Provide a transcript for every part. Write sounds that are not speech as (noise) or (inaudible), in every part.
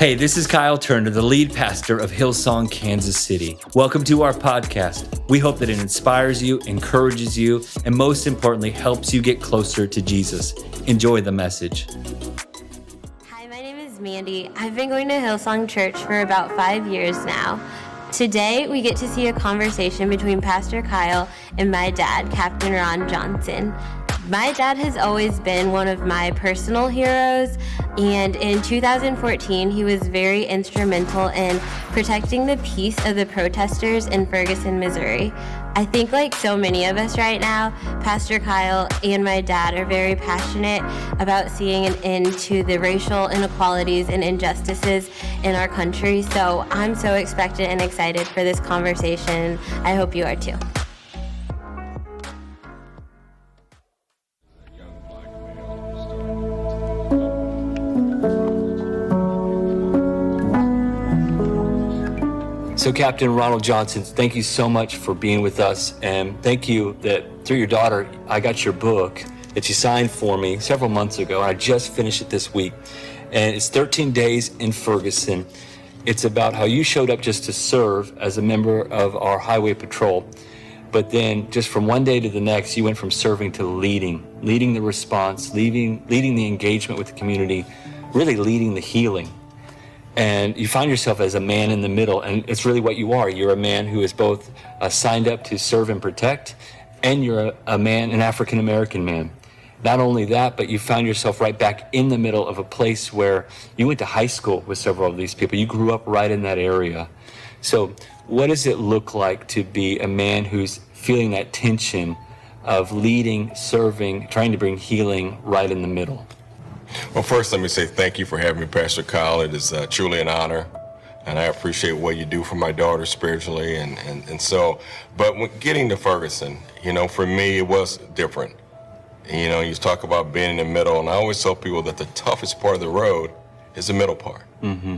Hey, this is Kyle Turner, the lead pastor of Hillsong, Kansas City. Welcome to our podcast. We hope that it inspires you, encourages you, and most importantly, helps you get closer to Jesus. Enjoy the message. Hi, my name is Mandy. I've been going to Hillsong Church for about five years now. Today, we get to see a conversation between Pastor Kyle and my dad, Captain Ron Johnson. My dad has always been one of my personal heroes, and in 2014, he was very instrumental in protecting the peace of the protesters in Ferguson, Missouri. I think, like so many of us right now, Pastor Kyle and my dad are very passionate about seeing an end to the racial inequalities and injustices in our country. So I'm so expectant and excited for this conversation. I hope you are too. So, Captain Ronald Johnson, thank you so much for being with us. And thank you that through your daughter, I got your book that you signed for me several months ago. And I just finished it this week. And it's 13 Days in Ferguson. It's about how you showed up just to serve as a member of our highway patrol. But then, just from one day to the next, you went from serving to leading, leading the response, leading, leading the engagement with the community, really leading the healing and you find yourself as a man in the middle and it's really what you are. You're a man who is both uh, signed up to serve and protect and you're a, a man an african american man. Not only that but you found yourself right back in the middle of a place where you went to high school with several of these people. You grew up right in that area. So what does it look like to be a man who's feeling that tension of leading serving trying to bring healing right in the middle well, first, let me say thank you for having me, Pastor Kyle. It is uh, truly an honor, and I appreciate what you do for my daughter spiritually. And, and, and so, but when getting to Ferguson, you know, for me, it was different. You know, you talk about being in the middle, and I always tell people that the toughest part of the road is the middle part. Mm-hmm.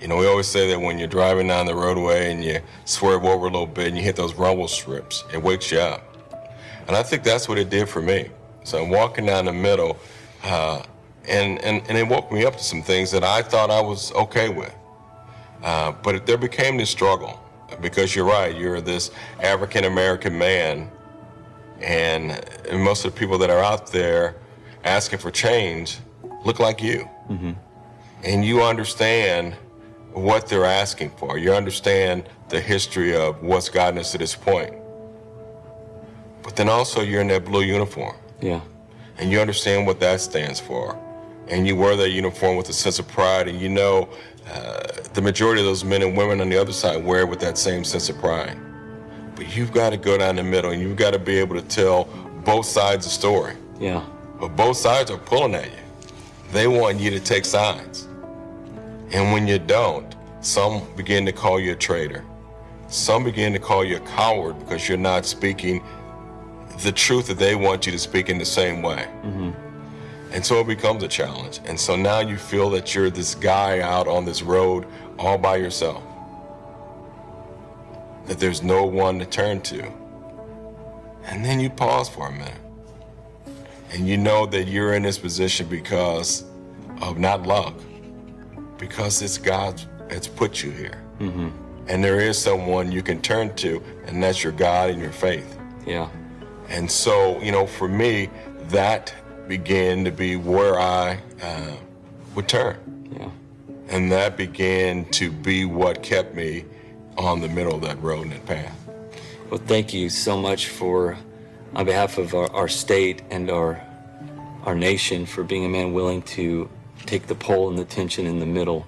You know, we always say that when you're driving down the roadway and you swerve over a little bit and you hit those rumble strips, it wakes you up. And I think that's what it did for me. So I'm walking down the middle. Uh, and, and, and it woke me up to some things that I thought I was okay with. Uh, but there became this struggle because you're right, you're this African American man, and, most of the people that are out there asking for change look like you. Mm-hmm. And you understand what they're asking for, you understand the history of what's gotten us to this point. But then also, you're in that blue uniform. Yeah. And you understand what that stands for and you wear that uniform with a sense of pride, and you know uh, the majority of those men and women on the other side wear it with that same sense of pride. But you've got to go down the middle, and you've got to be able to tell both sides of the story. Yeah. But both sides are pulling at you. They want you to take sides. And when you don't, some begin to call you a traitor. Some begin to call you a coward because you're not speaking the truth that they want you to speak in the same way. Mm-hmm. And so it becomes a challenge. And so now you feel that you're this guy out on this road all by yourself, that there's no one to turn to. And then you pause for a minute. And you know that you're in this position because of not luck, because it's God that's put you here. Mm-hmm. And there is someone you can turn to, and that's your God and your faith. Yeah. And so, you know, for me, that began to be where I uh, would turn. Yeah. And that began to be what kept me on the middle of that road and that path. Well, thank you so much for, on behalf of our, our state and our our nation, for being a man willing to take the pole and the tension in the middle.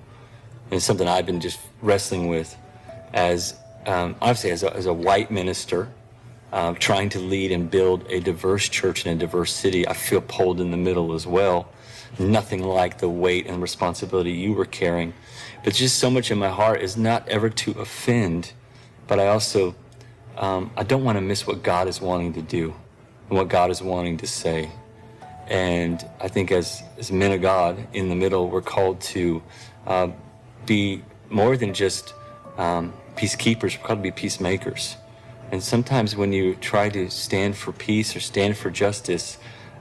And it's something I've been just wrestling with as, um, obviously, as a, as a white minister uh, trying to lead and build a diverse church in a diverse city, I feel pulled in the middle as well. Nothing like the weight and responsibility you were carrying. But just so much in my heart is not ever to offend, but I also, um, I don't want to miss what God is wanting to do and what God is wanting to say. And I think as, as men of God in the middle, we're called to uh, be more than just um, peacekeepers, we're called to be peacemakers. And sometimes when you try to stand for peace or stand for justice,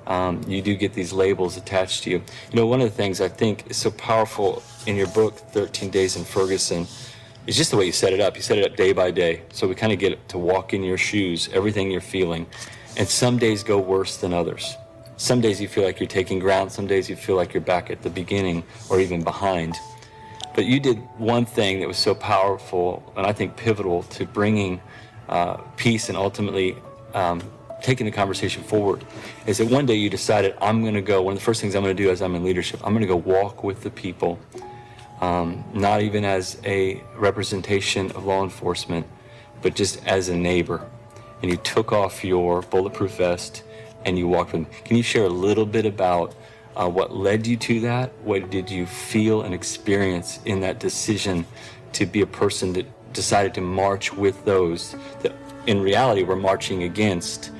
um, you do get these labels attached to you. You know, one of the things I think is so powerful in your book, 13 Days in Ferguson, is just the way you set it up. You set it up day by day. So we kind of get to walk in your shoes, everything you're feeling. And some days go worse than others. Some days you feel like you're taking ground, some days you feel like you're back at the beginning or even behind. But you did one thing that was so powerful and I think pivotal to bringing uh, peace and ultimately um, taking the conversation forward is that one day you decided i'm going to go one of the first things i'm going to do as i'm in leadership i'm going to go walk with the people um, not even as a representation of law enforcement but just as a neighbor. And you took off your bulletproof vest and you walked with them. Can you share a little bit about uh, what led you to that? What did you feel and experience in that decision to be a person that decided to march with those that in reality were marching against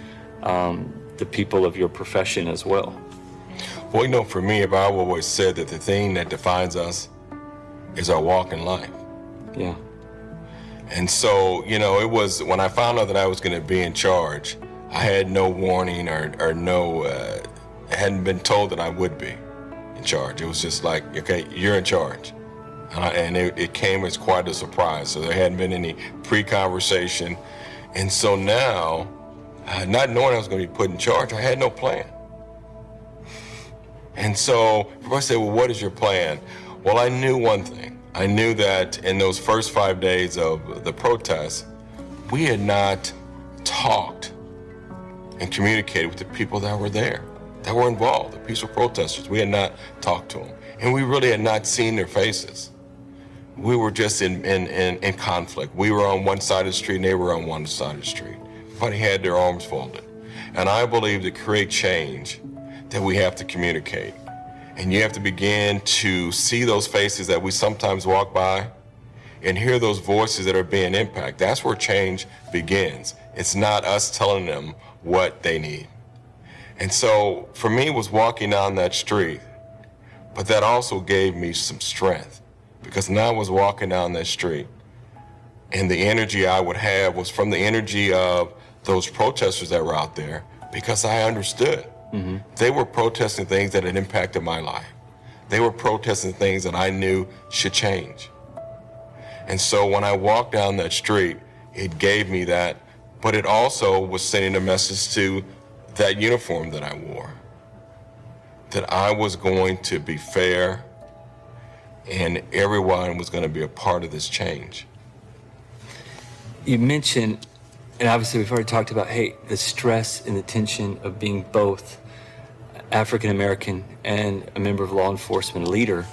um, the people of your profession as well? Well, you know, for me, if I've always said that the thing that defines us is our walk in life. Yeah. And so, you know, it was when I found out that I was going to be in charge, I had no warning or, or no, uh, hadn't been told that I would be in charge. It was just like, okay, you're in charge. Uh, and it, it came as quite a surprise. So there hadn't been any pre conversation. And so now, uh, not knowing I was going to be put in charge, I had no plan. And so, I said, Well, what is your plan? Well, I knew one thing. I knew that in those first five days of the protest, we had not talked and communicated with the people that were there, that were involved, the peaceful protesters. We had not talked to them. And we really had not seen their faces. We were just in, in, in, in conflict. We were on one side of the street and they were on one side of the street. Everybody had their arms folded. And I believe to create change that we have to communicate. And you have to begin to see those faces that we sometimes walk by and hear those voices that are being impacted. That's where change begins. It's not us telling them what they need. And so for me, was walking down that street, but that also gave me some strength because now I was walking down that street and the energy I would have was from the energy of those protesters that were out there because I understood. Mm-hmm. They were protesting things that had impacted my life. They were protesting things that I knew should change. And so when I walked down that street, it gave me that, but it also was sending a message to that uniform that I wore that I was going to be fair and everyone was going to be a part of this change. You mentioned and obviously we've already talked about hey the stress and the tension of being both african american and a member of law enforcement leader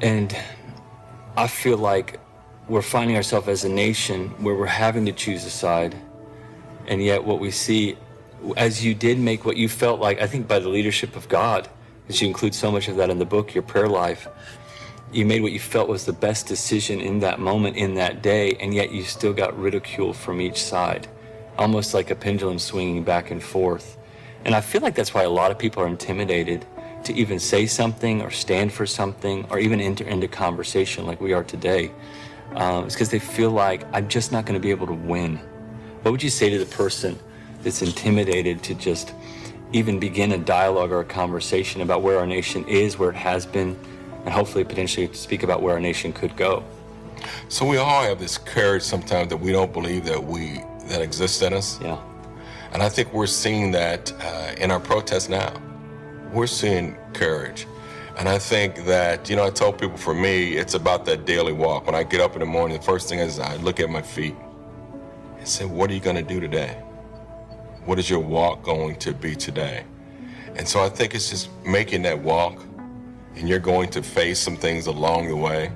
and i feel like we're finding ourselves as a nation where we're having to choose a side and yet what we see as you did make what you felt like i think by the leadership of god because you include so much of that in the book your prayer life you made what you felt was the best decision in that moment, in that day, and yet you still got ridicule from each side, almost like a pendulum swinging back and forth. And I feel like that's why a lot of people are intimidated to even say something or stand for something or even enter into conversation like we are today. Um, it's because they feel like I'm just not going to be able to win. What would you say to the person that's intimidated to just even begin a dialogue or a conversation about where our nation is, where it has been, and hopefully potentially speak about where our nation could go. So we all have this courage sometimes that we don't believe that we that exists in us. Yeah. And I think we're seeing that uh, in our protests now. We're seeing courage. And I think that, you know, I tell people for me, it's about that daily walk. When I get up in the morning, the first thing is I look at my feet and say, what are you going to do today? What is your walk going to be today? And so I think it's just making that walk and you're going to face some things along the way.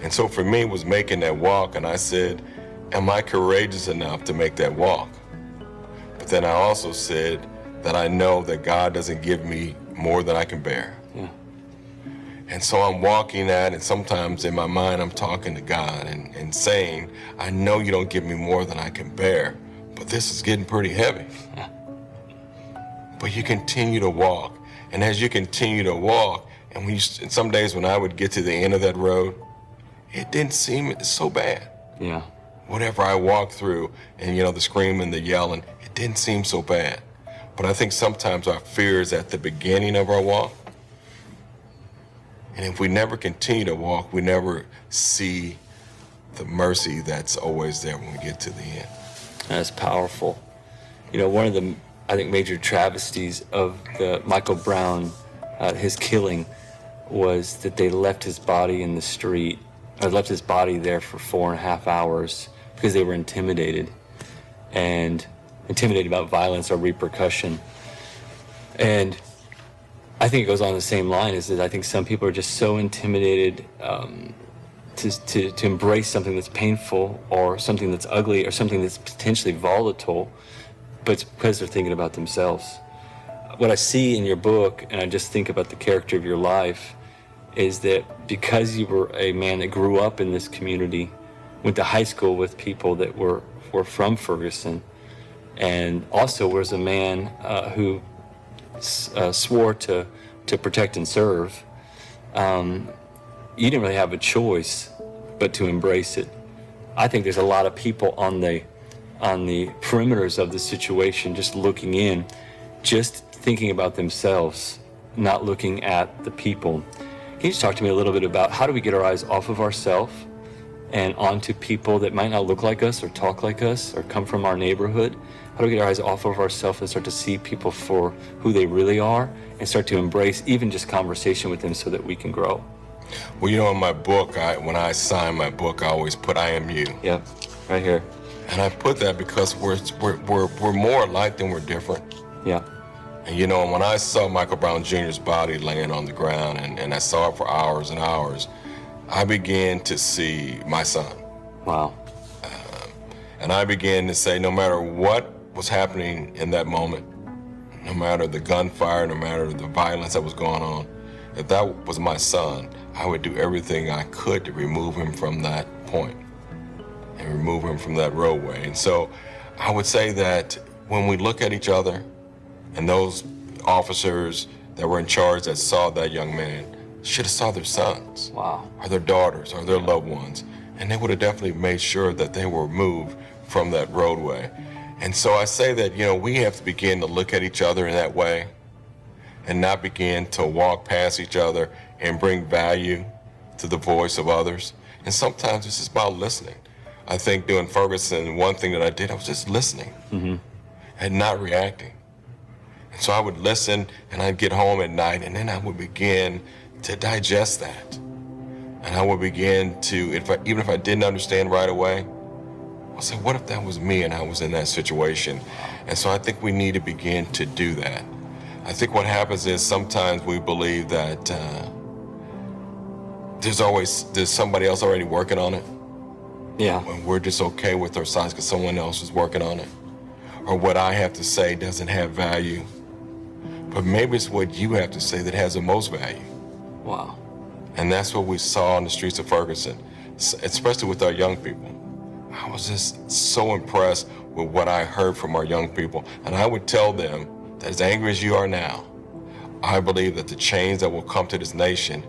And so for me, it was making that walk, and I said, Am I courageous enough to make that walk? But then I also said that I know that God doesn't give me more than I can bear. Yeah. And so I'm walking that, and sometimes in my mind, I'm talking to God and, and saying, I know you don't give me more than I can bear, but this is getting pretty heavy. But you continue to walk. And as you continue to walk, and when you, some days when I would get to the end of that road, it didn't seem so bad. Yeah. Whatever I walked through, and you know, the screaming, the yelling, it didn't seem so bad. But I think sometimes our fear is at the beginning of our walk. And if we never continue to walk, we never see the mercy that's always there when we get to the end. That's powerful. You know, one of the, I think, major travesties of the Michael Brown, uh, his killing, was that they left his body in the street, or left his body there for four and a half hours because they were intimidated, and intimidated about violence or repercussion. And I think it goes on the same line is that I think some people are just so intimidated um, to, to, to embrace something that's painful or something that's ugly or something that's potentially volatile, but it's because they're thinking about themselves. What I see in your book, and I just think about the character of your life, is that because you were a man that grew up in this community, went to high school with people that were, were from Ferguson, and also was a man uh, who uh, swore to, to protect and serve, um, you didn't really have a choice but to embrace it. I think there's a lot of people on the on the perimeters of the situation just looking in, just thinking about themselves, not looking at the people. Can you just talk to me a little bit about how do we get our eyes off of ourselves and onto people that might not look like us or talk like us or come from our neighborhood? How do we get our eyes off of ourselves and start to see people for who they really are and start to embrace even just conversation with them so that we can grow? Well, you know, in my book, I, when I sign my book, I always put I am you. Yep, right here. And I put that because we're, we're, we're, we're more alike than we're different. Yeah. And you know, when I saw Michael Brown Jr.'s body laying on the ground and, and I saw it for hours and hours, I began to see my son. Wow. Um, and I began to say, no matter what was happening in that moment, no matter the gunfire, no matter the violence that was going on, if that was my son, I would do everything I could to remove him from that point and remove him from that roadway. And so I would say that when we look at each other and those officers that were in charge that saw that young man should have saw their sons wow. or their daughters or their loved ones. And they would have definitely made sure that they were moved from that roadway. And so I say that, you know, we have to begin to look at each other in that way and not begin to walk past each other and bring value to the voice of others. And sometimes it's just about listening. I think doing Ferguson, one thing that I did, I was just listening mm-hmm. and not reacting. And so I would listen and I'd get home at night and then I would begin to digest that. And I would begin to, if I, even if I didn't understand right away, I'll say, what if that was me and I was in that situation? And so I think we need to begin to do that. I think what happens is sometimes we believe that uh, there's always there's somebody else already working on it. Yeah. And we're just okay with our size because someone else is working on it. Or what I have to say doesn't have value. But maybe it's what you have to say that has the most value. Wow. And that's what we saw on the streets of Ferguson, especially with our young people. I was just so impressed with what I heard from our young people. And I would tell them as angry as you are now, I believe that the change that will come to this nation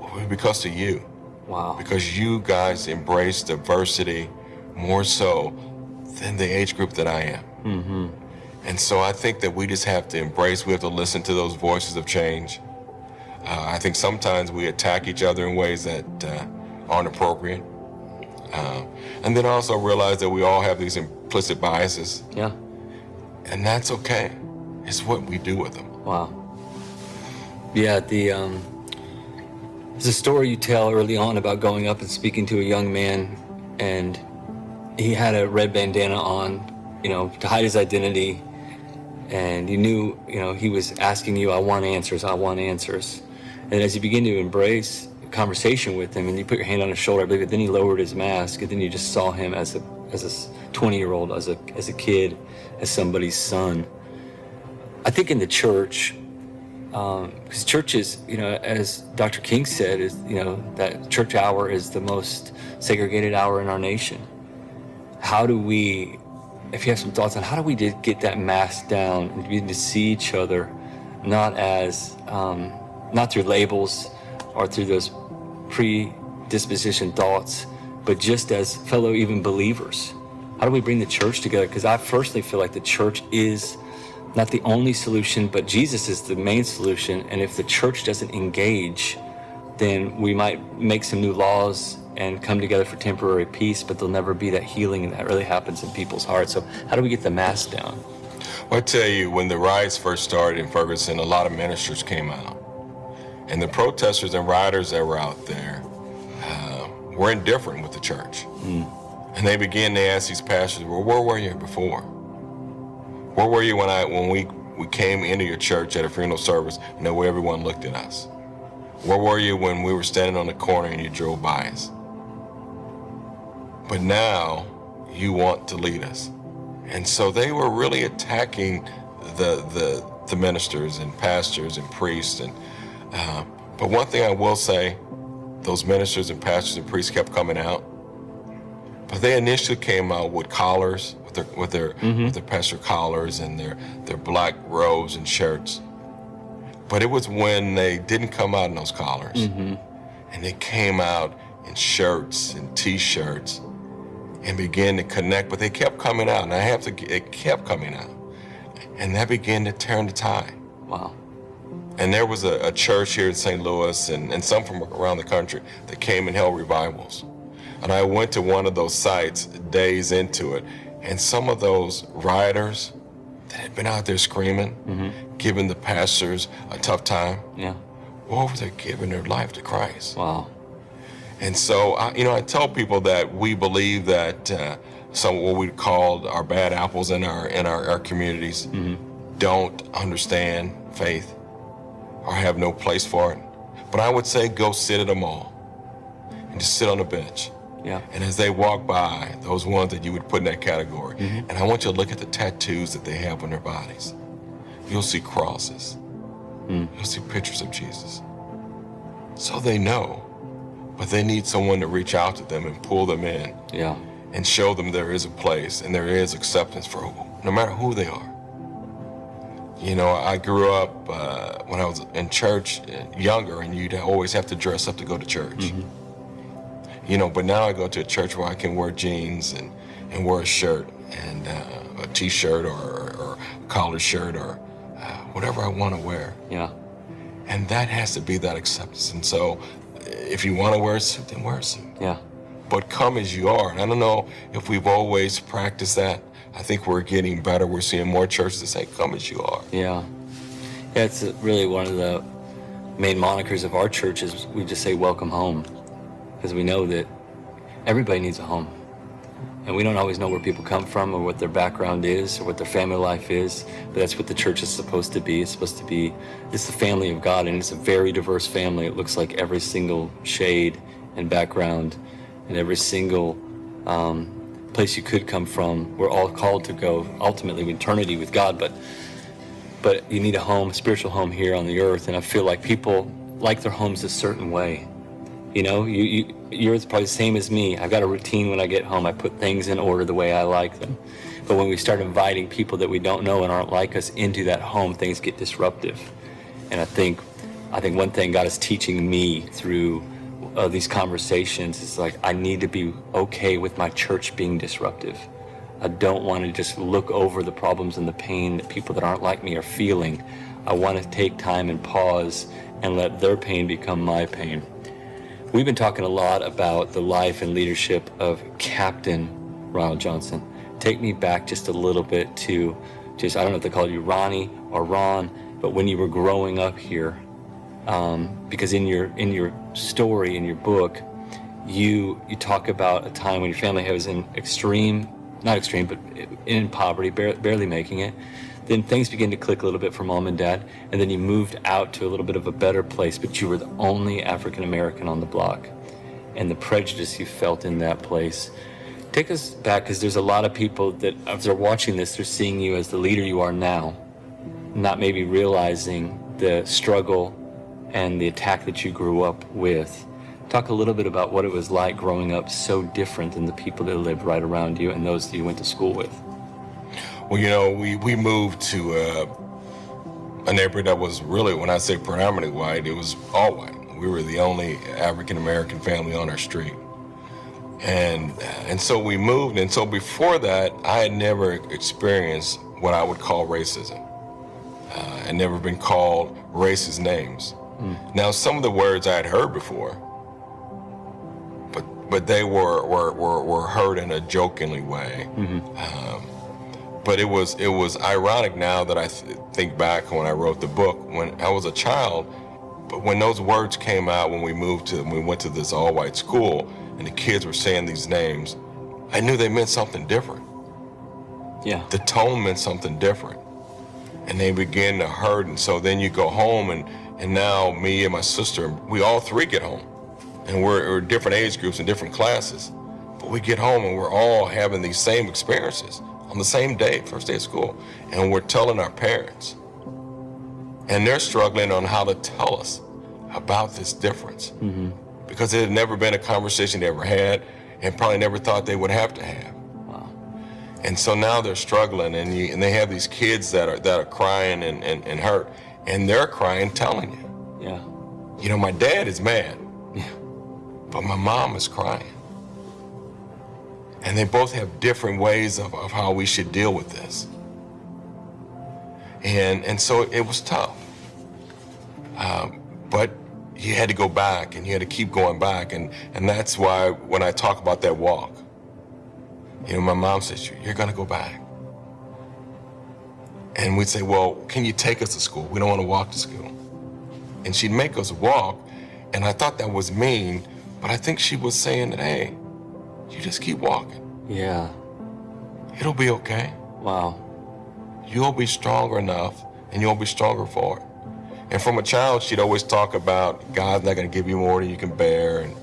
will be because of you. Wow. Because you guys embrace diversity more so than the age group that I am. Mm-hmm. And so I think that we just have to embrace, we have to listen to those voices of change. Uh, I think sometimes we attack each other in ways that uh, aren't appropriate. Uh, and then also realize that we all have these implicit biases. Yeah. And that's okay. It's what we do with them. Wow. Yeah, the um, there's a story you tell early on about going up and speaking to a young man, and he had a red bandana on, you know, to hide his identity, and you knew, you know, he was asking you, "I want answers. I want answers," and as you begin to embrace conversation with him, and you put your hand on his shoulder, I believe, but then he lowered his mask, and then you just saw him as a as a 20 year old, as a as a kid, as somebody's son. I think in the church, because um, churches, you know, as Dr. King said, is you know that church hour is the most segregated hour in our nation. How do we, if you have some thoughts on how do we get that mask down and begin to see each other, not as, um, not through labels or through those predisposition thoughts, but just as fellow even believers. How do we bring the church together? Because I personally feel like the church is not the only solution, but Jesus is the main solution. And if the church doesn't engage, then we might make some new laws and come together for temporary peace, but there'll never be that healing and that really happens in people's hearts. So, how do we get the mask down? Well, I tell you, when the riots first started in Ferguson, a lot of ministers came out. And the protesters and rioters that were out there uh, were indifferent with the church. Mm. And they began to ask these pastors, well, where were you before? Where were you when I when we, we came into your church at a funeral service and the way everyone looked at us? Where were you when we were standing on the corner and you drove by us? But now you want to lead us. And so they were really attacking the the, the ministers and pastors and priests and uh, but one thing I will say, those ministers and pastors and priests kept coming out. But they initially came out with collars, with their with their mm-hmm. with their pastor collars and their their black robes and shirts. But it was when they didn't come out in those collars, mm-hmm. and they came out in shirts and t-shirts and began to connect. But they kept coming out, and I have to. It kept coming out, and that began to turn the tide. Wow. And there was a, a church here in St. Louis and, and some from around the country that came and held revivals. And I went to one of those sites days into it, and some of those rioters that had been out there screaming, mm-hmm. giving the pastors a tough time, yeah, were over there giving their life to Christ. Wow. And so, I, you know, I tell people that we believe that uh, some what we call our bad apples in our in our, our communities mm-hmm. don't understand faith or have no place for it. But I would say go sit at a mall and just sit on the bench. Yeah. And as they walk by, those ones that you would put in that category, mm-hmm. and I want you to look at the tattoos that they have on their bodies. You'll see crosses. Mm. You'll see pictures of Jesus. So they know, but they need someone to reach out to them and pull them in. Yeah. And show them there is a place and there is acceptance for no matter who they are. You know, I grew up uh, when I was in church uh, younger, and you'd always have to dress up to go to church. Mm-hmm. You know, but now I go to a church where I can wear jeans and, and wear a shirt and uh, a t-shirt or, or, a collar shirt or uh, whatever I want to wear. Yeah. And that has to be that acceptance. And so, if you want to wear a suit, then wear a suit. Yeah. But come as you are. And I don't know if we've always practiced that. I think we're getting better. We're seeing more churches that say, "Come as you are." Yeah, yeah. It's really one of the main monikers of our church is we just say "Welcome home," because we know that everybody needs a home, and we don't always know where people come from or what their background is or what their family life is. But that's what the church is supposed to be. It's supposed to be. It's the family of God, and it's a very diverse family. It looks like every single shade and background, and every single. Um, place you could come from. We're all called to go ultimately eternity with God, but but you need a home, a spiritual home here on the earth. And I feel like people like their homes a certain way. You know, you, you you're probably the same as me. I've got a routine when I get home. I put things in order the way I like them. But when we start inviting people that we don't know and aren't like us into that home, things get disruptive. And I think I think one thing God is teaching me through of these conversations is like I need to be okay with my church being disruptive. I don't want to just look over the problems and the pain that people that aren't like me are feeling. I want to take time and pause and let their pain become my pain. We've been talking a lot about the life and leadership of Captain Ronald Johnson. Take me back just a little bit to just, I don't know if they call you Ronnie or Ron, but when you were growing up here, um, because in your in your story in your book, you you talk about a time when your family was in extreme, not extreme, but in poverty, barely making it. Then things began to click a little bit for mom and dad, and then you moved out to a little bit of a better place, but you were the only African American on the block, and the prejudice you felt in that place. Take us back, because there's a lot of people that, as they're watching this, they're seeing you as the leader you are now, not maybe realizing the struggle and the attack that you grew up with. Talk a little bit about what it was like growing up so different than the people that lived right around you and those that you went to school with. Well, you know, we, we moved to uh, a neighborhood that was really, when I say predominantly white, it was all white. We were the only African American family on our street. And, and so we moved. And so before that, I had never experienced what I would call racism. I'd never been called racist names. Now, some of the words I had heard before, but but they were were, were, were heard in a jokingly way. Um, but it was it was ironic now that I th- think back when I wrote the book when I was a child. But when those words came out when we moved to when we went to this all white school and the kids were saying these names, I knew they meant something different. Yeah. The tone meant something different, and they began to hurt. And so then you go home and and now me and my sister, we all three get home, and we're, we're different age groups and different classes, but we get home and we're all having these same experiences on the same day, first day of school, and we're telling our parents, and they're struggling on how to tell us about this difference mm-hmm. because it had never been a conversation they ever had, and probably never thought they would have to have. And so now they're struggling, and you, and they have these kids that are that are crying and, and, and hurt, and they're crying, telling you, Yeah. you know, my dad is mad, yeah. but my mom is crying. And they both have different ways of, of how we should deal with this. And and so it was tough. Um, but you had to go back, and you had to keep going back, and and that's why when I talk about that walk, you know, my mom says, You're going to go back. And we'd say, Well, can you take us to school? We don't want to walk to school. And she'd make us walk. And I thought that was mean, but I think she was saying that, Hey, you just keep walking. Yeah. It'll be okay. Wow. You'll be stronger enough and you'll be stronger for it. And from a child, she'd always talk about God's not going to give you more than you can bear. And,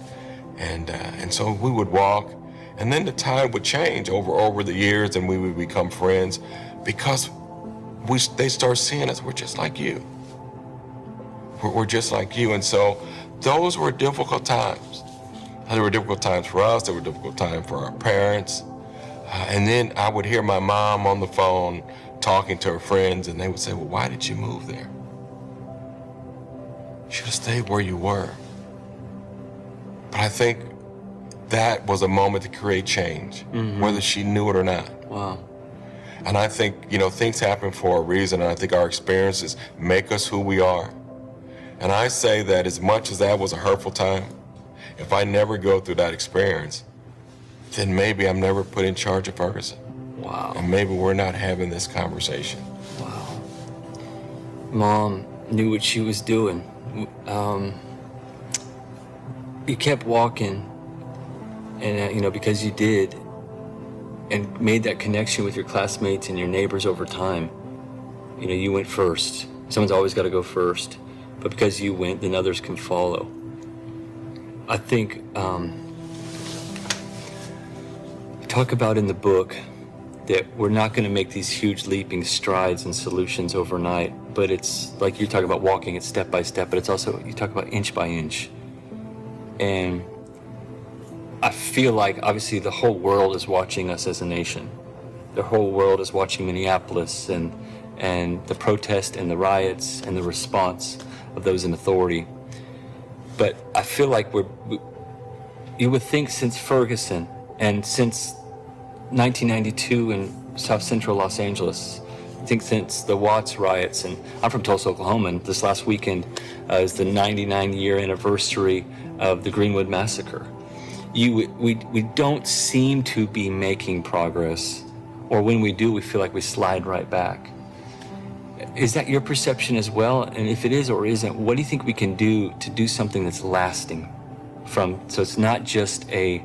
and, uh, and so we would walk. And then the tide would change over over the years, and we would become friends because we they start seeing us. We're just like you. We're, we're just like you, and so those were difficult times. They were difficult times for us. there were difficult times for our parents. Uh, and then I would hear my mom on the phone talking to her friends, and they would say, "Well, why did you move there? You should have stayed where you were." But I think that was a moment to create change, whether she knew it or not. Wow. And I think, you know, things happen for a reason, and I think our experiences make us who we are. And I say that as much as that was a hurtful time, if I never go through that experience, then maybe I'm never put in charge of Ferguson. Wow. And maybe we're not having this conversation. Wow. Mom knew what she was doing. Um, you kept walking, and uh, you know because you did, and made that connection with your classmates and your neighbors over time. You know, you went first. Someone's always got to go first, but because you went, then others can follow. I think um, talk about in the book that we're not going to make these huge leaping strides and solutions overnight, but it's like you talk about walking it step by step, but it's also, you talk about inch by inch. And I feel like obviously the whole world is watching us as a nation. The whole world is watching Minneapolis and, and the protest and the riots and the response of those in authority. But I feel like we're, we, you would think since Ferguson and since 1992 in South Central Los Angeles. I think since the Watts riots, and I'm from Tulsa, Oklahoma, and this last weekend uh, is the 99 year anniversary of the Greenwood Massacre. You, we, we don't seem to be making progress, or when we do, we feel like we slide right back. Is that your perception as well? And if it is or isn't, what do you think we can do to do something that's lasting from, so it's not just a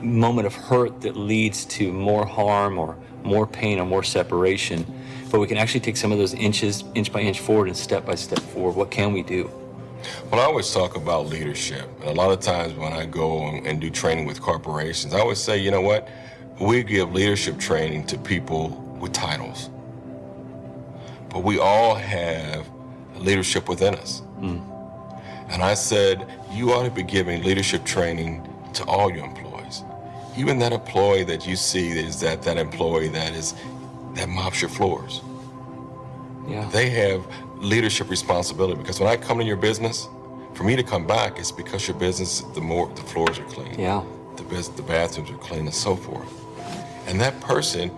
moment of hurt that leads to more harm or more pain or more separation, but we can actually take some of those inches, inch by inch forward and step by step forward. What can we do? Well, I always talk about leadership. And a lot of times when I go and, do training with corporations, I always say, you know what? We give leadership training to people with titles. But we all have leadership within us. Hmm. And I said, you ought to be giving leadership training to all your employees. Even that employee that you see is that that employee that is that mops your floors. Yeah. They have leadership responsibility because when I come to your business, for me to come back, it's because your business, the more the floors are clean, yeah. the the bathrooms are clean, and so forth. And that person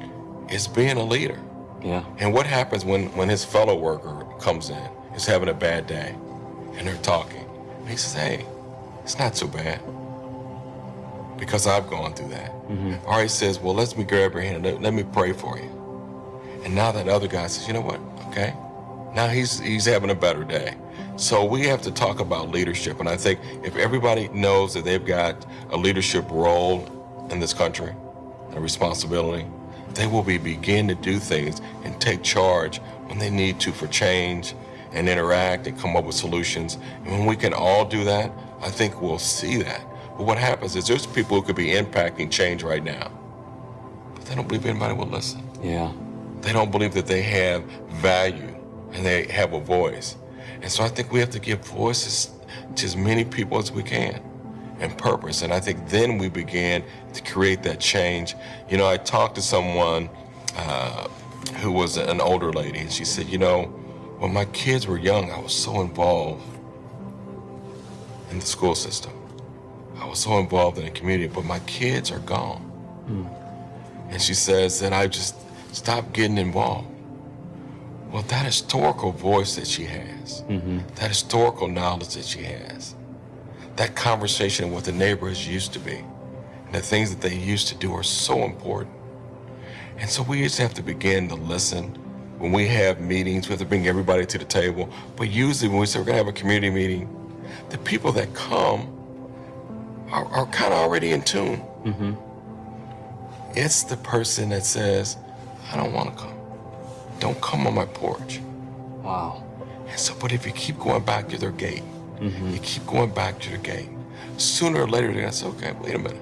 is being a leader. Yeah. And what happens when, when his fellow worker comes in, is having a bad day, and they're talking? And he says, hey, it's not so bad. Because I've gone through that. Mm-hmm. Or he says, well, let me grab your hand and let, let me pray for you. And now that other guy says, you know what? Okay. Now he's he's having a better day. So we have to talk about leadership. And I think if everybody knows that they've got a leadership role in this country, a responsibility, they will be begin to do things and take charge when they need to for change and interact and come up with solutions. And when we can all do that, I think we'll see that. But what happens is there's people who could be impacting change right now, but they don't believe anybody will listen. Yeah. They don't believe that they have value and they have a voice. And so I think we have to give voices to as many people as we can and purpose. And I think then we began to create that change. You know, I talked to someone uh, who was an older lady, and she said, You know, when my kids were young, I was so involved in the school system. I was so involved in the community, but my kids are gone. And she says that I just stopped getting involved. Well, that historical voice that she has, that historical knowledge that she has, that conversation with the neighbors used to be, and the things that they used to do are so important. And so we just have to begin to listen. When we have meetings, we have to bring everybody to the table. But usually when we say we're gonna have a community meeting, the people that come are, are kind of already in tune. Mm-hmm. It's the person that says, I don't want to come. Don't come on my porch. Wow. And so, but if you keep going back to their gate, you keep going back to the gate, sooner or later they're gonna say, okay, wait a minute.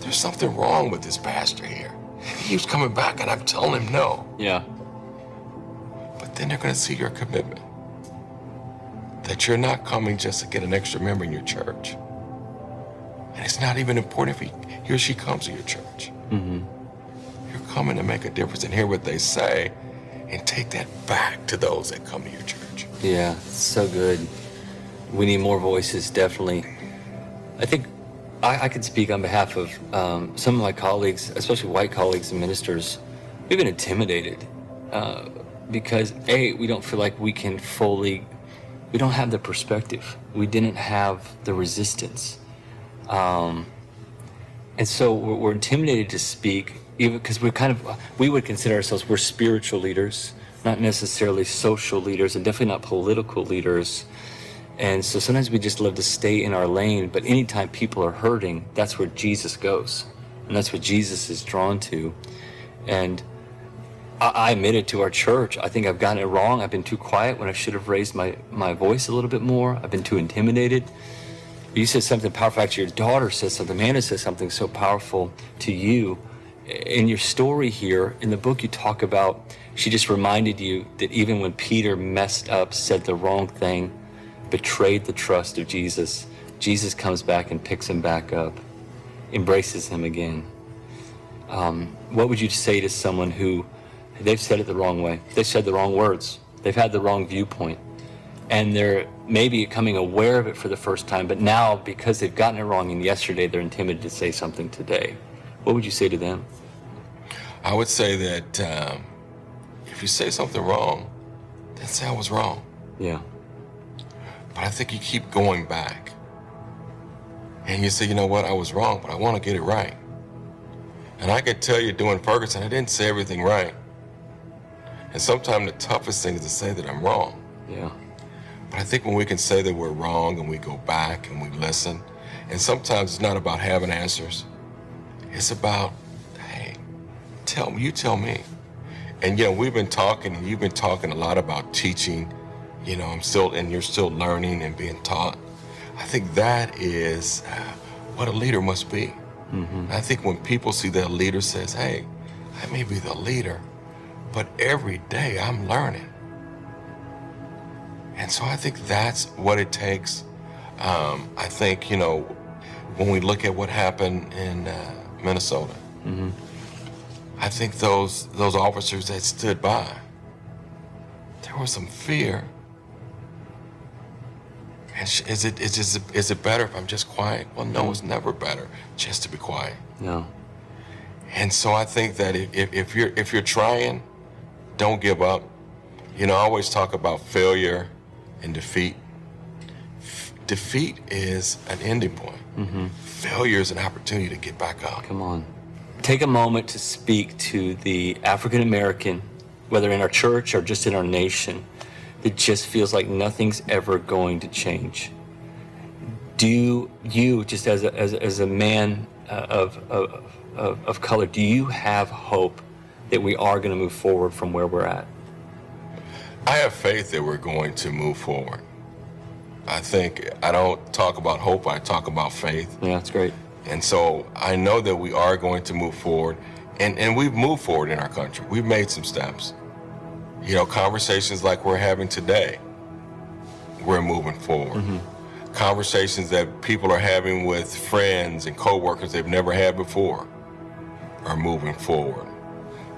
There's something wrong with this pastor here. He keeps coming back and I'm telling him no. Yeah. But then they're gonna see your commitment. That you're not coming just to get an extra member in your church. And it's not even important if he, he or she comes to your church. Mm-hmm. You're coming to make a difference and hear what they say and take that back to those that come to your church. Yeah, so good. We need more voices, definitely. I think I, I speak on behalf of um, some of my colleagues, especially white colleagues and ministers. We've been intimidated uh, because, A, we don't feel like we can fully, we don't have the perspective. We didn't have the resistance. Um, and so we're, we're intimidated to speak, even because we're kind of, we would consider ourselves, we're spiritual leaders, not necessarily social leaders, and definitely not political leaders. And so sometimes we just love to stay in our lane, but anytime people are hurting, that's where Jesus goes. And that's what Jesus is drawn to. And I, I admit it to our church. I think I've gotten it wrong. I've been too quiet when I should have raised my, my voice a little bit more. I've been too intimidated. You said something powerful. Actually, your daughter said something. Amanda said something so powerful to you. In your story here, in the book, you talk about she just reminded you that even when Peter messed up, said the wrong thing, betrayed the trust of Jesus, Jesus comes back and picks him back up, embraces him again. Um, what would you say to someone who they've said it the wrong way? They've said the wrong words. They've had the wrong viewpoint. And they're maybe coming aware of it for the first time, but now because they've gotten it wrong and yesterday they're intimidated to say something today. What would you say to them? I would say that um, if you say something wrong, then say I was wrong. Yeah. But I think you keep going back. And you say, you know what, I was wrong, but I want to get it right. And I can tell you doing Ferguson, I didn't say everything right. And sometimes the toughest thing is to say that I'm wrong. Yeah. But I think when we can say that we're wrong and we go back and we listen, and sometimes it's not about having answers. It's about, hey, tell me, you tell me. And you know, we've been talking and you've been talking a lot about teaching. You know, I'm still, and you're still learning and being taught. I think that is uh, what a leader must be. I think when people see that leader says, hey, I may be the leader, but every day I'm learning. And so I think that's what it takes. Um, I think, you know, when we look at what happened in uh, Minnesota, I think those those officers that stood by, there was some fear. And sh- is it is it is it better if I'm just quiet? Well, no, it's never better just to be quiet. No. And so I think that if, if, you're if you're trying, don't give up. You know, I always talk about failure and defeat. F- defeat is an ending point. Mm-hmm. Failure is an opportunity to get back up. Come on. Take a moment to speak to the African American, whether in our church or just in our nation, that just feels like nothing's ever going to change. Do you, just as a, as, as a man uh, of, of, of, of color, do you have hope that we are going to move forward from where we're at? I have faith that we're going to move forward. I think I don't talk about hope, I talk about faith. Yeah, that's great. And so I know that we are going to move forward. And, and we've moved forward in our country. We've made some steps. You know, conversations like we're having today, we're moving forward. Conversations that people are having with friends and coworkers they've never had before are moving forward.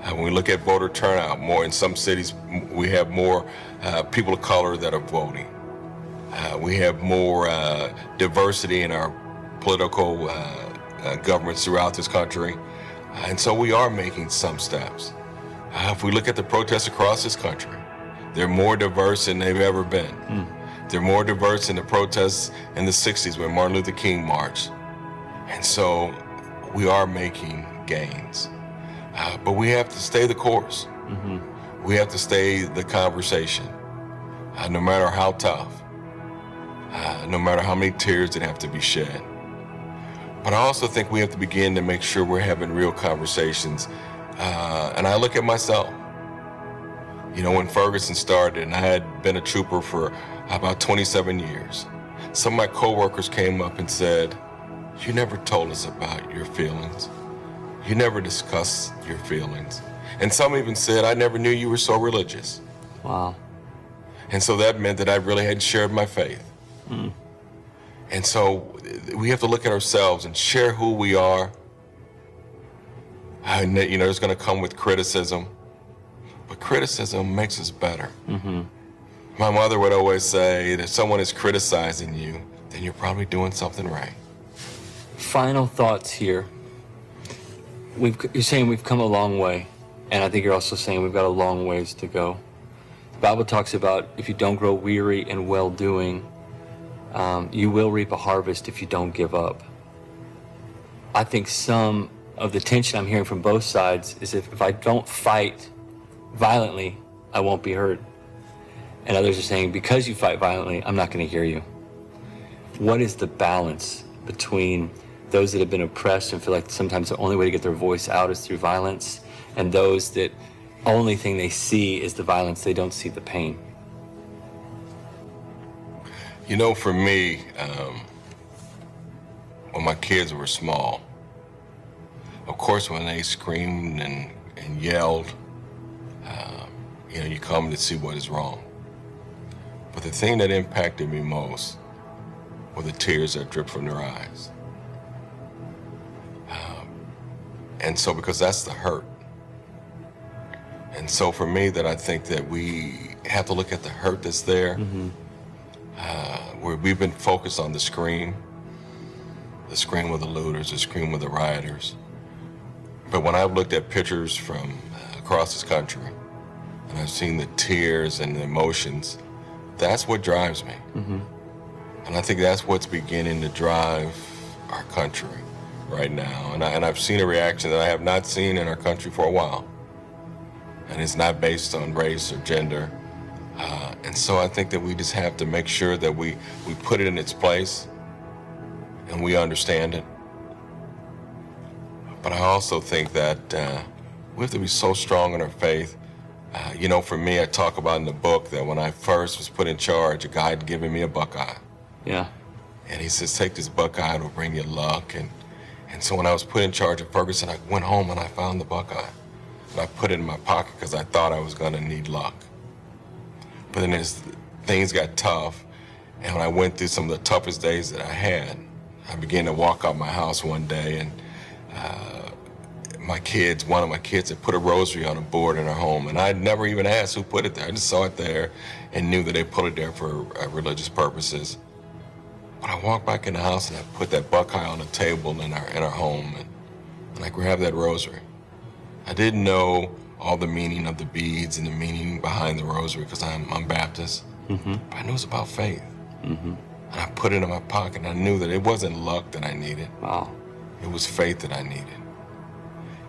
Uh, when we look at voter turnout, more in some cities, we have more uh, people of color that are voting. Uh, we have more uh, diversity in our political uh, uh, governments throughout this country. And so we are making some steps. Uh, if we look at the protests across this country, they're more diverse than they've ever been. They're more diverse than the protests in the 60s when Martin Luther King marched. And so we are making gains. Uh, but we have to stay the course. We have to stay the conversation, uh, no matter how tough uh, no matter how many tears that have to be shed. But I also think we have to begin to make sure we're having real conversations. Uh, and I look at myself. You know, when Ferguson started, and I had been a trooper for about 27 years, some of my coworkers came up and said, You never told us about your feelings. You never discussed your feelings. And some even said, I never knew you were so religious. Wow. And so that meant that I really hadn't shared my faith. And so we have to look at ourselves and share who we are. And that, you know, it's going to come with criticism, but criticism makes us better. My mother would always say that if someone is criticizing you, then you're probably doing something right. Final thoughts here. We've, you're saying we've come a long way, and I think you're also saying we've got a long ways to go. The Bible talks about if you don't grow weary in well doing, um, you will reap a harvest if you don't give up. I think some of the tension I'm hearing from both sides is if, if I don't fight violently, I won't be heard. And others are saying, because you fight violently, I'm not going to hear you. What is the balance between those that have been oppressed and feel like sometimes the only way to get their voice out is through violence, and those that only thing they see is the violence, they don't see the pain? You know, for me, um, when my kids were small, of course, when they screamed and, and yelled, um, you know, you come to see what is wrong. But the thing that impacted me most were the tears that dripped from their eyes. Um, and so, because that's the hurt. And so, for me, that I think that we have to look at the hurt that's there where we've been focused on the scream, the scream of the looters, the scream of the rioters. But when I've looked at pictures from uh, across this country, and I've seen the tears and the emotions, that's what drives me. And I think that's what's beginning to drive our country right now. And, I, and I've seen a reaction that I have not seen in our country for a while. And it's not based on race or gender. Uh, and so I think that we just have to make sure that we, we put it in its place and we understand it. But I also think that uh, we have to be so strong in our faith. Uh, you know, for me, I talk about in the book that when I first was put in charge, a guy had given me a Buckeye. Yeah. And he says, take this Buckeye, it'll bring you luck. And, and so when I was put in charge of Ferguson, I went home and I found the Buckeye. And I put it in my pocket because I thought I was going to need luck. But then as things got tough, and when I went through some of the toughest days that I had, I began to walk out my house one day, and uh, my kids, one of my kids, had put a rosary on a board in our home, and I'd never even asked who put it there. I just saw it there and knew that they put it there for uh, religious purposes. But I walked back in the house and I put that Buckeye on the table in our in our home, and, and I grabbed that rosary. I didn't know all the meaning of the beads and the meaning behind the rosary because I'm, I'm Baptist. Mm-hmm. But I knew it was about faith. Mm-hmm. And I put it in my pocket and I knew that it wasn't luck that I needed. Wow. It was faith that I needed.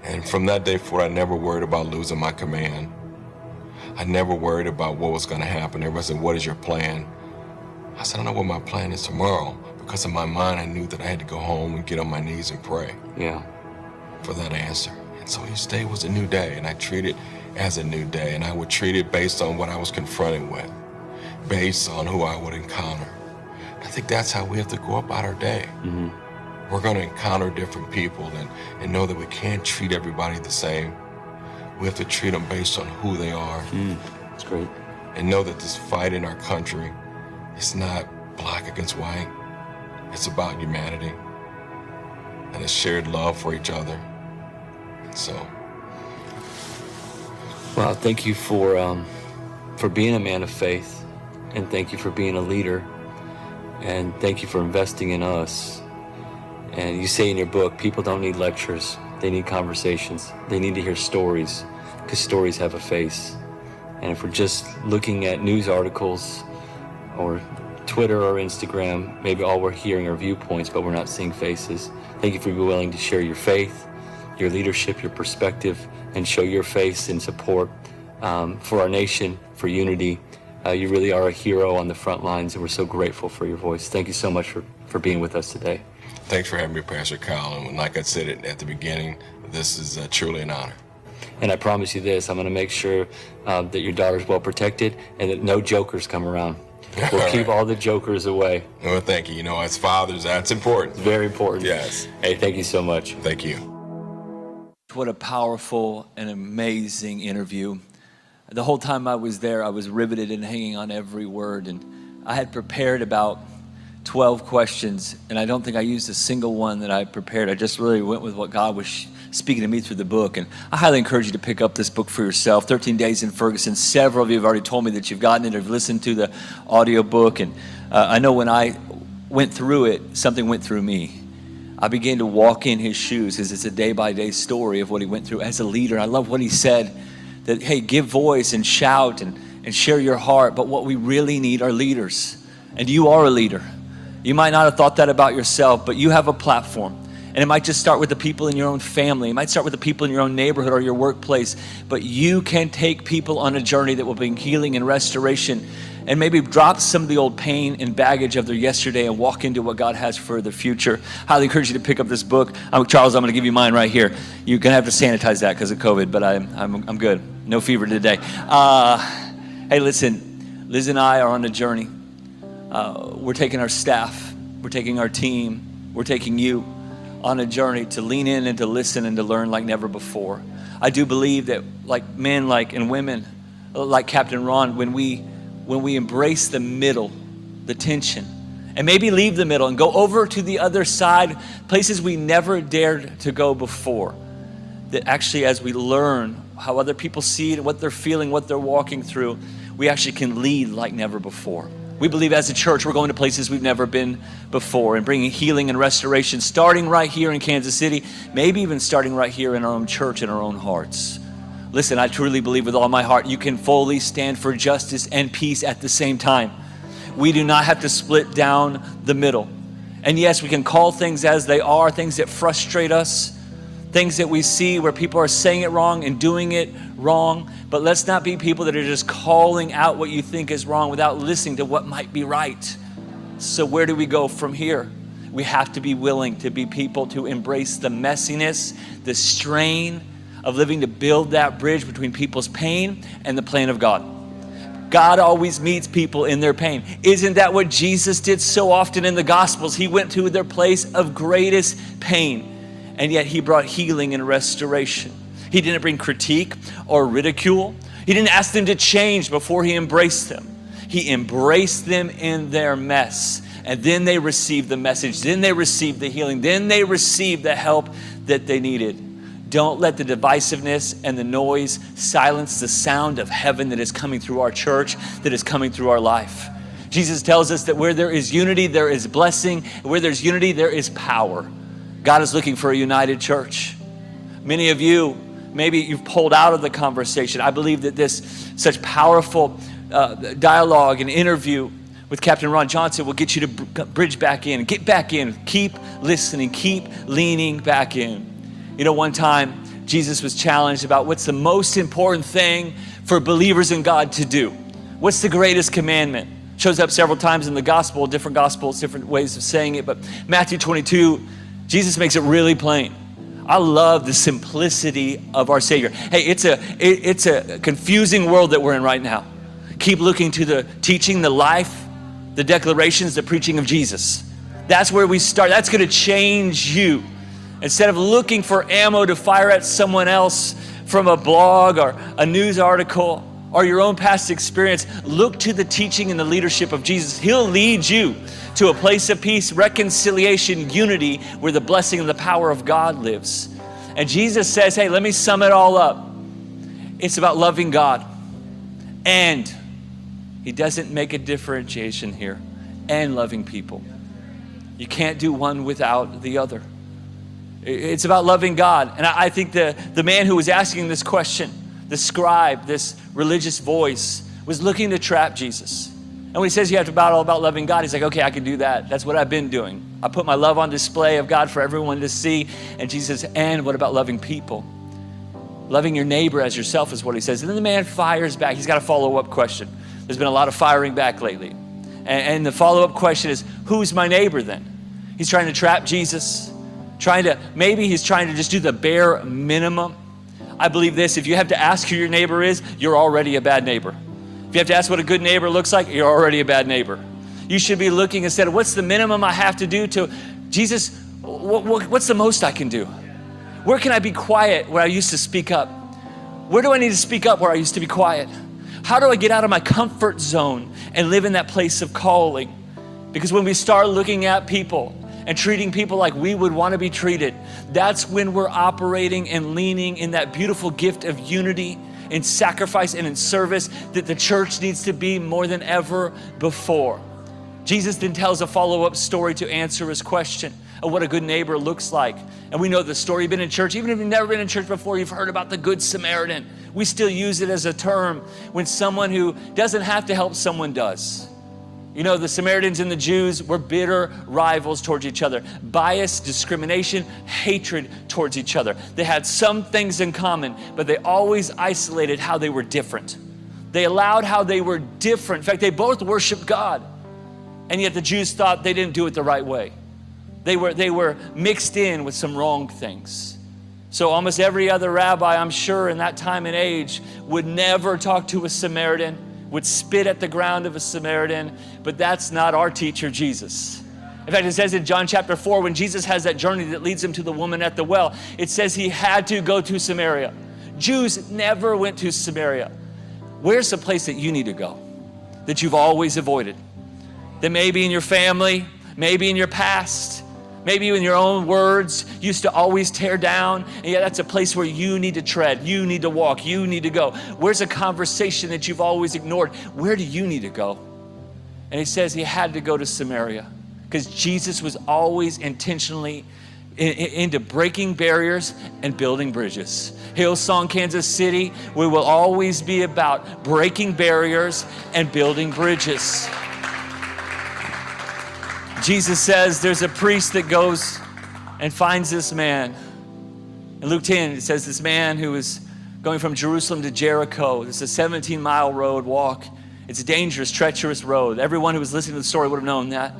And from that day forward, I never worried about losing my command. I never worried about what was going to happen. Everybody said, What is your plan? I said, I don't know what my plan is tomorrow. Because in my mind, I knew that I had to go home and get on my knees and pray. Yeah. For that answer. And so each day was a new day, and I treated it as a new day. And I would treat it based on what I was confronted with, based on who I would encounter. I think that's how we have to go about our day. Mm-hmm. We're going to encounter different people and, and know that we can't treat everybody the same. We have to treat them based on who they are. Mm, that's great. And know that this fight in our country is not black against white. It's about humanity and a shared love for each other. So. Well, thank you for um, for being a man of faith, and thank you for being a leader, and thank you for investing in us. And you say in your book, people don't need lectures; they need conversations. They need to hear stories, because stories have a face. And if we're just looking at news articles or Twitter or Instagram, maybe all we're hearing are viewpoints, but we're not seeing faces. Thank you for being willing to share your faith, your leadership, your perspective, and show your face in support um, for our nation, for unity. Uh, you really are a hero on the front lines, and we're so grateful for your voice. Thank you so much for, for being with us today. Thanks for having me, Pastor Kyle. And like I said it at the beginning, this is uh, truly an honor. And I promise you this I'm going to make sure uh, that your daughter's well protected and that no jokers come around. (laughs) We'll all keep right. all the jokers away. Well, thank you. You know, as fathers, that's important. It's very important. Yes. Hey, thank you so much. Thank you. What a powerful and amazing interview. The whole time I was there, I was riveted and hanging on every word. And I had prepared about 12 questions, and I don't think I used a single one that I prepared. I just really went with what God was speaking to me through the book. And I highly encourage you to pick up this book for yourself 13 Days in Ferguson. Several of you have already told me that you've gotten it or listened to the audio book. And uh, I know when I went through it, something went through me. I began to walk in his shoes because it's a day by day story of what he went through as a leader. I love what he said that, hey, give voice and shout and, and share your heart. But what we really need are leaders. And you are a leader. You might not have thought that about yourself, but you have a platform. And it might just start with the people in your own family. It might start with the people in your own neighborhood or your workplace. But you can take people on a journey that will bring healing and restoration and maybe drop some of the old pain and baggage of their yesterday and walk into what God has for the future. Highly encourage you to pick up this book. I'm, Charles, I'm going to give you mine right here. You're going to have to sanitize that because of COVID, but I'm, I'm, I'm good. No fever today. Uh, hey, listen, Liz and I are on a journey. Uh, we're taking our staff, we're taking our team, we're taking you on a journey to lean in and to listen and to learn like never before. I do believe that like men like and women like Captain Ron when we when we embrace the middle, the tension, and maybe leave the middle and go over to the other side, places we never dared to go before. That actually as we learn how other people see it, what they're feeling, what they're walking through, we actually can lead like never before. We believe as a church we're going to places we've never been before and bringing healing and restoration, starting right here in Kansas City, maybe even starting right here in our own church, in our own hearts. Listen, I truly believe with all my heart you can fully stand for justice and peace at the same time. We do not have to split down the middle. And yes, we can call things as they are, things that frustrate us, things that we see where people are saying it wrong and doing it wrong. But let's not be people that are just calling out what you think is wrong without listening to what might be right. So, where do we go from here? We have to be willing to be people to embrace the messiness, the strain of living to build that bridge between people's pain and the plan of God. God always meets people in their pain. Isn't that what Jesus did so often in the Gospels? He went to their place of greatest pain and yet he brought healing and restoration. He didn't bring critique or ridicule. He didn't ask them to change before he embraced them. He embraced them in their mess. And then they received the message. Then they received the healing. Then they received the help that they needed. Don't let the divisiveness and the noise silence the sound of heaven that is coming through our church, that is coming through our life. Jesus tells us that where there is unity, there is blessing. Where there's unity, there is power. God is looking for a united church. Many of you maybe you've pulled out of the conversation. I believe that this such powerful uh, dialogue and interview with Captain Ron Johnson will get you to bridge back in, get back in, keep listening, keep leaning back in. You know, one time Jesus was challenged about what's the most important thing for believers in God to do. What's the greatest commandment? Shows up several times in the gospel, different gospels, different ways of saying it, but Matthew 22, Jesus makes it really plain. I love the simplicity of our Savior. Hey, it's a it, it's a confusing world that we're in right now. Keep looking to the teaching, the life, the declarations, the preaching of Jesus. That's where we start. That's going to change you. Instead of looking for ammo to fire at someone else from a blog or a news article or your own past experience, look to the teaching and the leadership of Jesus. He'll lead you to a place of peace, reconciliation, unity, where the blessing and the power of God lives. And Jesus says, Hey, let me sum it all up. It's about loving God. And He doesn't make a differentiation here, and loving people. You can't do one without the other. It's about loving God. And I think the, the man who was asking this question, the scribe, this religious voice, was looking to trap Jesus. And when he says you have to battle about loving God, he's like, okay, I can do that. That's what I've been doing. I put my love on display of God for everyone to see. And Jesus and what about loving people? Loving your neighbor as yourself is what he says. And then the man fires back. He's got a follow up question. There's been a lot of firing back lately. And, and the follow up question is, who's my neighbor then? He's trying to trap Jesus trying to, maybe he's trying to just do the bare minimum. I believe this if you have to ask who your neighbor is, you're already a bad neighbor. You have to ask what a good neighbor looks like, you're already a bad neighbor. You should be looking instead of what's the minimum I have to do to, Jesus, what, what, what's the most I can do? Where can I be quiet where I used to speak up? Where do I need to speak up where I used to be quiet? How do I get out of my comfort zone and live in that place of calling? Because when we start looking at people and treating people like we would want to be treated, that's when we're operating and leaning in that beautiful gift of unity in sacrifice and in service that the church needs to be more than ever before. Jesus then tells a follow up story to answer his question of what a good neighbor looks like. And we know the story. You've been in church, even if you've never been in church before, you've heard about the Good Samaritan. We still use it as a term when someone who doesn't have to help someone does. You know, the Samaritans and the Jews were bitter rivals towards each other, bias, discrimination, hatred towards each other. They had some things in common, but they always isolated how they were different. They allowed how they were different. In fact, they both worshiped God, and yet the Jews thought they didn't do it the right way. They were, they were mixed in with some wrong things. So, almost every other rabbi, I'm sure, in that time and age, would never talk to a Samaritan would spit at the ground of a Samaritan, but that's not our teacher, Jesus. In fact, it says in John chapter 4, when Jesus has that journey that leads him to the woman at the well, it says he had to go to Samaria. Jews never went to Samaria. Where's the place that you need to go that you've always avoided? That maybe in your family, maybe in your past, maybe in your own words, used to always tear down. And yet that's a place where you need to tread, you need to walk, you need to go. Where's a conversation that you've always ignored? Where do you need to go? And he says he had to go to Samaria because Jesus was always intentionally into breaking barriers and building bridges. Hillsong, Kansas City, we will always be about breaking barriers and building bridges. Jesus says there's a priest that goes and finds this man. In Luke 10, it says this man who was going from Jerusalem to Jericho. It's a 17 mile road walk. It's a dangerous, treacherous road. Everyone who was listening to the story would have known that.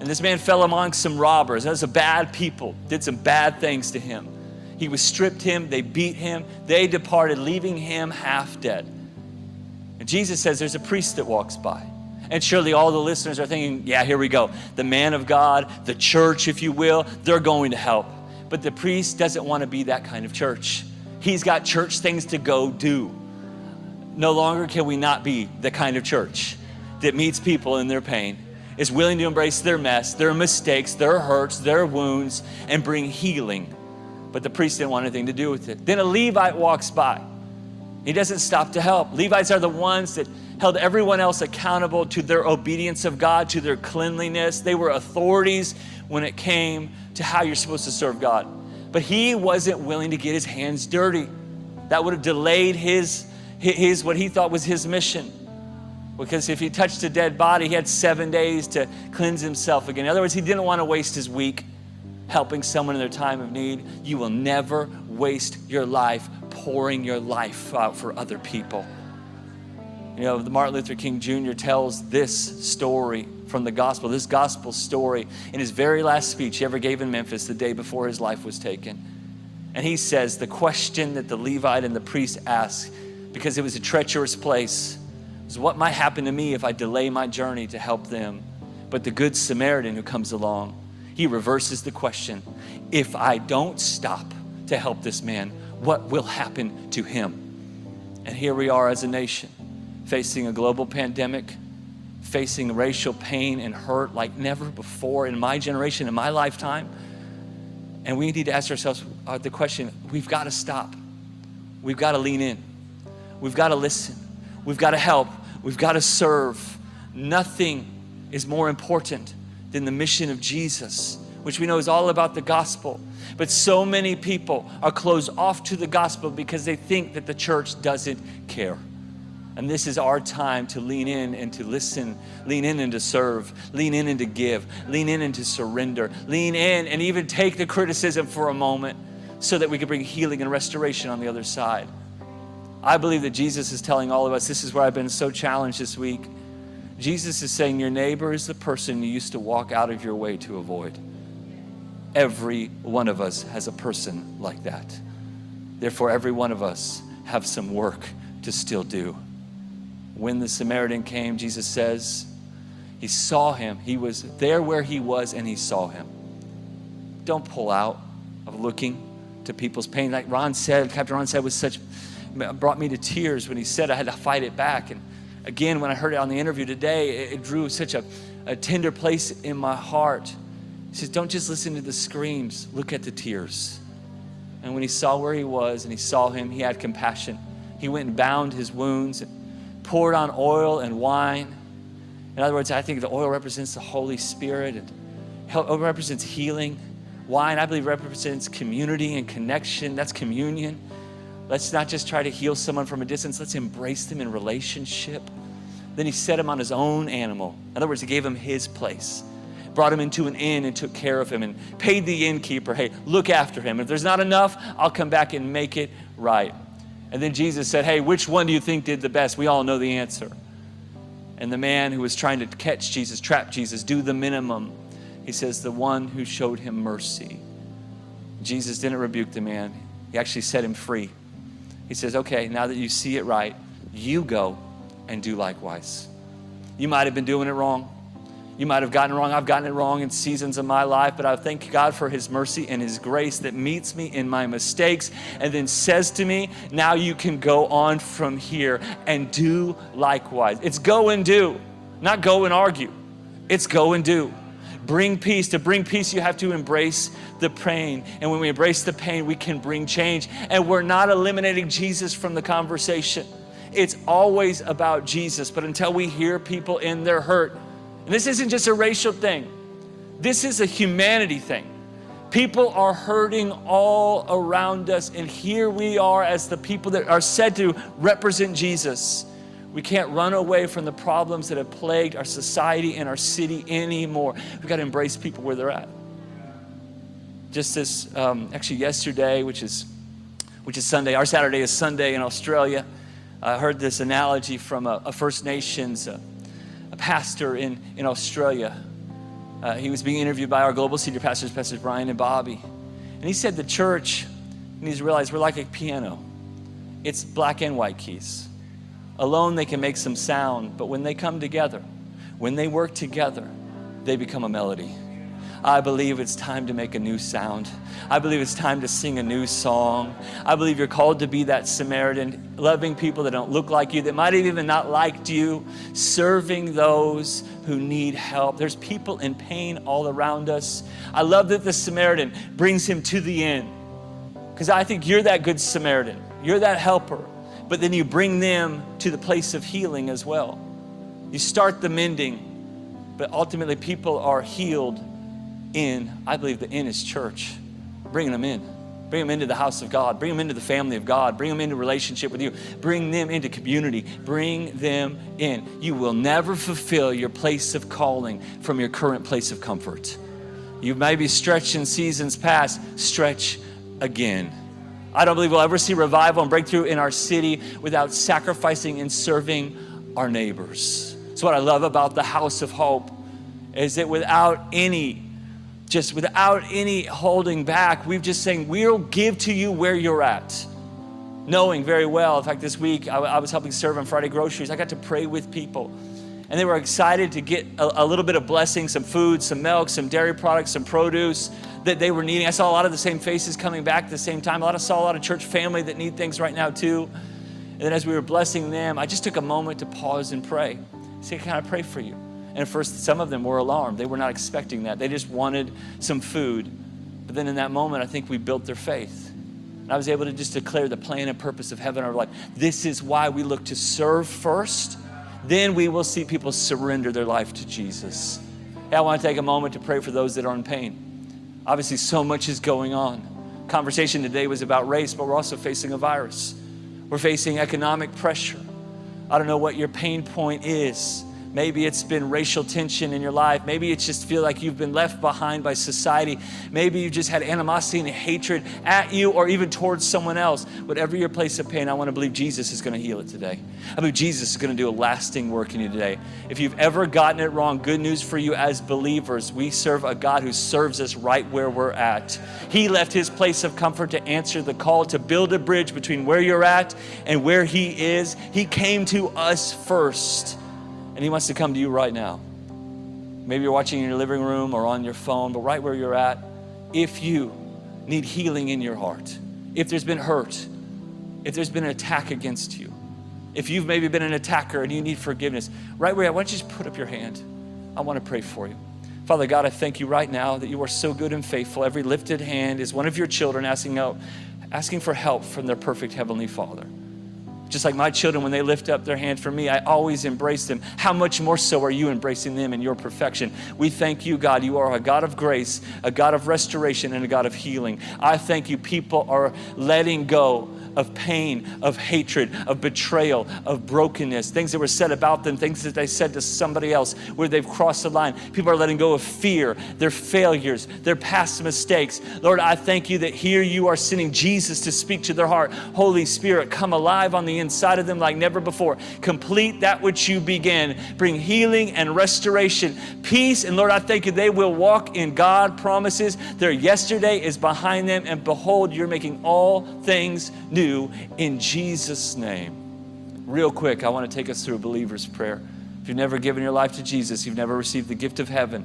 And this man fell among some robbers. Those are bad people, did some bad things to him. He was stripped him, they beat him, they departed, leaving him half dead. And Jesus says there's a priest that walks by. And surely all the listeners are thinking, yeah, here we go. The man of God, the church, if you will, they're going to help. But the priest doesn't want to be that kind of church. He's got church things to go do. No longer can we not be the kind of church that meets people in their pain, is willing to embrace their mess, their mistakes, their hurts, their wounds, and bring healing. But the priest didn't want anything to do with it. Then a Levite walks by. He doesn't stop to help. Levites are the ones that held everyone else accountable to their obedience of God, to their cleanliness. They were authorities when it came to how you're supposed to serve God. But he wasn't willing to get his hands dirty. That would have delayed his, his what he thought was his mission. Because if he touched a dead body, he had seven days to cleanse himself again. In other words, he didn't want to waste his week helping someone in their time of need. You will never waste your life pouring your life out for other people. You know, the Martin Luther King Jr. tells this story from the gospel, this gospel story, in his very last speech he ever gave in Memphis the day before his life was taken. And he says the question that the Levite and the priest asked, because it was a treacherous place, was what might happen to me if I delay my journey to help them? But the Good Samaritan who comes along, he reverses the question if I don't stop to help this man, what will happen to him? And here we are as a nation facing a global pandemic, facing racial pain and hurt like never before in my generation, in my lifetime. And we need to ask ourselves uh, the question we've got to stop. We've got to lean in. We've got to listen. We've got to help. We've got to serve. Nothing is more important than the mission of Jesus, which we know is all about the gospel. But so many people are closed off to the gospel because they think that the church doesn't care. And this is our time to lean in and to listen, lean in and to serve, lean in and to give, lean in and to surrender, lean in and even take the criticism for a moment so that we can bring healing and restoration on the other side. I believe that Jesus is telling all of us this is where I've been so challenged this week. Jesus is saying, Your neighbor is the person you used to walk out of your way to avoid. Every one of us has a person like that. Therefore, every one of us have some work to still do. When the Samaritan came, Jesus says, He saw him. He was there where he was and he saw him. Don't pull out of looking to people's pain. Like Ron said, Captain Ron said, was such, brought me to tears when he said I had to fight it back. And again, when I heard it on the interview today, it, it drew such a, a tender place in my heart. He says, Don't just listen to the screams, look at the tears. And when he saw where he was and he saw him, he had compassion. He went and bound his wounds. And poured on oil and wine. In other words, I think the oil represents the Holy Spirit and represents healing. Wine, I believe, represents community and connection. That's communion. Let's not just try to heal someone from a distance, let's embrace them in relationship. Then he set him on his own animal. In other words, he gave him his place, brought him into an inn and took care of him and paid the innkeeper, hey, look after him. If there's not enough, I'll come back and make it right. And then Jesus said, Hey, which one do you think did the best? We all know the answer. And the man who was trying to catch Jesus, trap Jesus, do the minimum, he says, The one who showed him mercy. Jesus didn't rebuke the man, he actually set him free. He says, Okay, now that you see it right, you go and do likewise. You might have been doing it wrong. You might have gotten it wrong. I've gotten it wrong in seasons of my life, but I thank God for His mercy and His grace that meets me in my mistakes and then says to me, Now you can go on from here and do likewise. It's go and do, not go and argue. It's go and do. Bring peace. To bring peace, you have to embrace the pain. And when we embrace the pain, we can bring change. And we're not eliminating Jesus from the conversation. It's always about Jesus. But until we hear people in their hurt, and this isn't just a racial thing, this is a humanity thing. People are hurting all around us, and here we are as the people that are said to represent Jesus. We can't run away from the problems that have plagued our society and our city anymore. We've got to embrace people where they're at. Just this, um, actually, yesterday, which is which is Sunday. Our Saturday is Sunday in Australia. I heard this analogy from a, a First Nations. Uh, a pastor in, in Australia. Uh, he was being interviewed by our global senior pastors, Pastors Brian and Bobbie. And he said the church needs to realize we're like a piano. It's black and white keys. Alone they can make some sound, but when they come together, when they work together, they become a melody. I believe it's time to make a new sound. I believe it's time to sing a new song. I believe you're called to be that Samaritan, loving people that don't look like you, that might have even not liked you, serving those who need help. There's people in pain all around us. I love that the Samaritan brings him to the inn because I think you're that good Samaritan. You're that helper. But then you bring them to the place of healing as well. You start the mending, but ultimately people are healed in, I believe the inn is church, bringing them in. Bring them into the house of God. Bring them into the family of God. Bring them into relationship with you. Bring them into community. Bring them in. You will never fulfill your place of calling from your current place of comfort. You may be stretched in seasons past, stretch again. I don't believe we'll ever see revival and breakthrough in our city without sacrificing and serving our neighbors. That's what I love about the house of hope is that without any just without any holding back, we've just saying, we'll give to you where you're at. Knowing very well, in fact, this week I, I was helping serve on Friday groceries. I got to pray with people and they were excited to get a, a, little bit of blessing some food, some milk, some dairy products, some produce that they were needing. I saw a lot of the same faces coming back at the same time. A lot of saw a lot of church family that need things right now too. And then as we were blessing them, I just took a moment to pause and pray. Say, can I pray for you? And first, some of them were alarmed. They were not expecting that. They just wanted some food. But then in that moment, I think we built their faith. And I was able to just declare the plan and purpose of heaven our life. This is why we look to serve first. Then we will see people surrender their life to Jesus. Hey, I want to take a moment to pray for those that are in pain. Obviously, so much is going on. Conversation today was about race, but we're also facing a virus. We're facing economic pressure. I don't know what your pain point is. Maybe it's been racial tension in your life. Maybe it's just feel like you've been left behind by society. Maybe you just had animosity and hatred at you or even towards someone else. Whatever your place of pain, I want to believe Jesus is going to heal it today. I believe Jesus is going to do a lasting work in you today. If you've ever gotten it wrong, good news for you as believers. We serve a God who serves us right where we're at. He left his place of comfort to answer the call to build a bridge between where you're at and where he is. He came to us first. And He wants to come to you right now. Maybe you're watching in your living room or on your phone, but right where you're at, if you need healing in your heart, if there's been hurt, if there's been an attack against you, if you've maybe been an attacker and you need forgiveness, right where you're at, why don't you just put up your hand? I want to pray for you. Father God, I thank you right now that you are so good and faithful. Every lifted hand is one of your children asking, out, asking for help from their perfect Heavenly Father. Just like my children, when they lift up their hand for me, I always embrace them. How much more so are you embracing them in your perfection? We thank you, God. You are a God of grace, a God of restoration, and a God of healing. I thank you, people are letting go of pain, of hatred, of betrayal, of brokenness, things that were said about them, things that they said to somebody else where they've crossed the line. People are letting go of fear, their failures, their past mistakes. Lord, I thank you that here you are sending Jesus to speak to their heart. Holy Spirit, come alive on the inside of them like never before. Complete that which you began. Bring healing and restoration, peace. And Lord, I thank you they will walk in God promises. Their yesterday is behind them. And behold, you're making all things new in Jesus' name. Real quick, I want to take us through a believer's prayer. If you've never given your life to Jesus, you've never received the gift of heaven,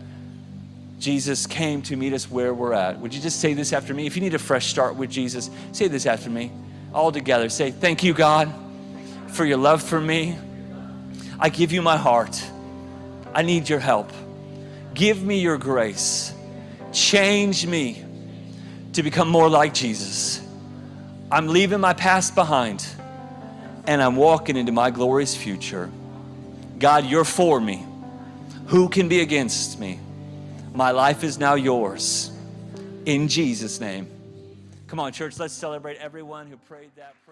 Jesus came to meet us where we're at. Would you just say this after me? If you need a fresh start with Jesus, say this after me. All together, say, Thank you, God, for your love for me. I give you my heart. I need your help. Give me your grace. Change me to become more like Jesus. I'm leaving my past behind and I'm walking into my glorious future. God, you're for me. Who can be against me? My life is now yours. In Jesus' name. Come on, church, let's celebrate everyone who prayed that prayer.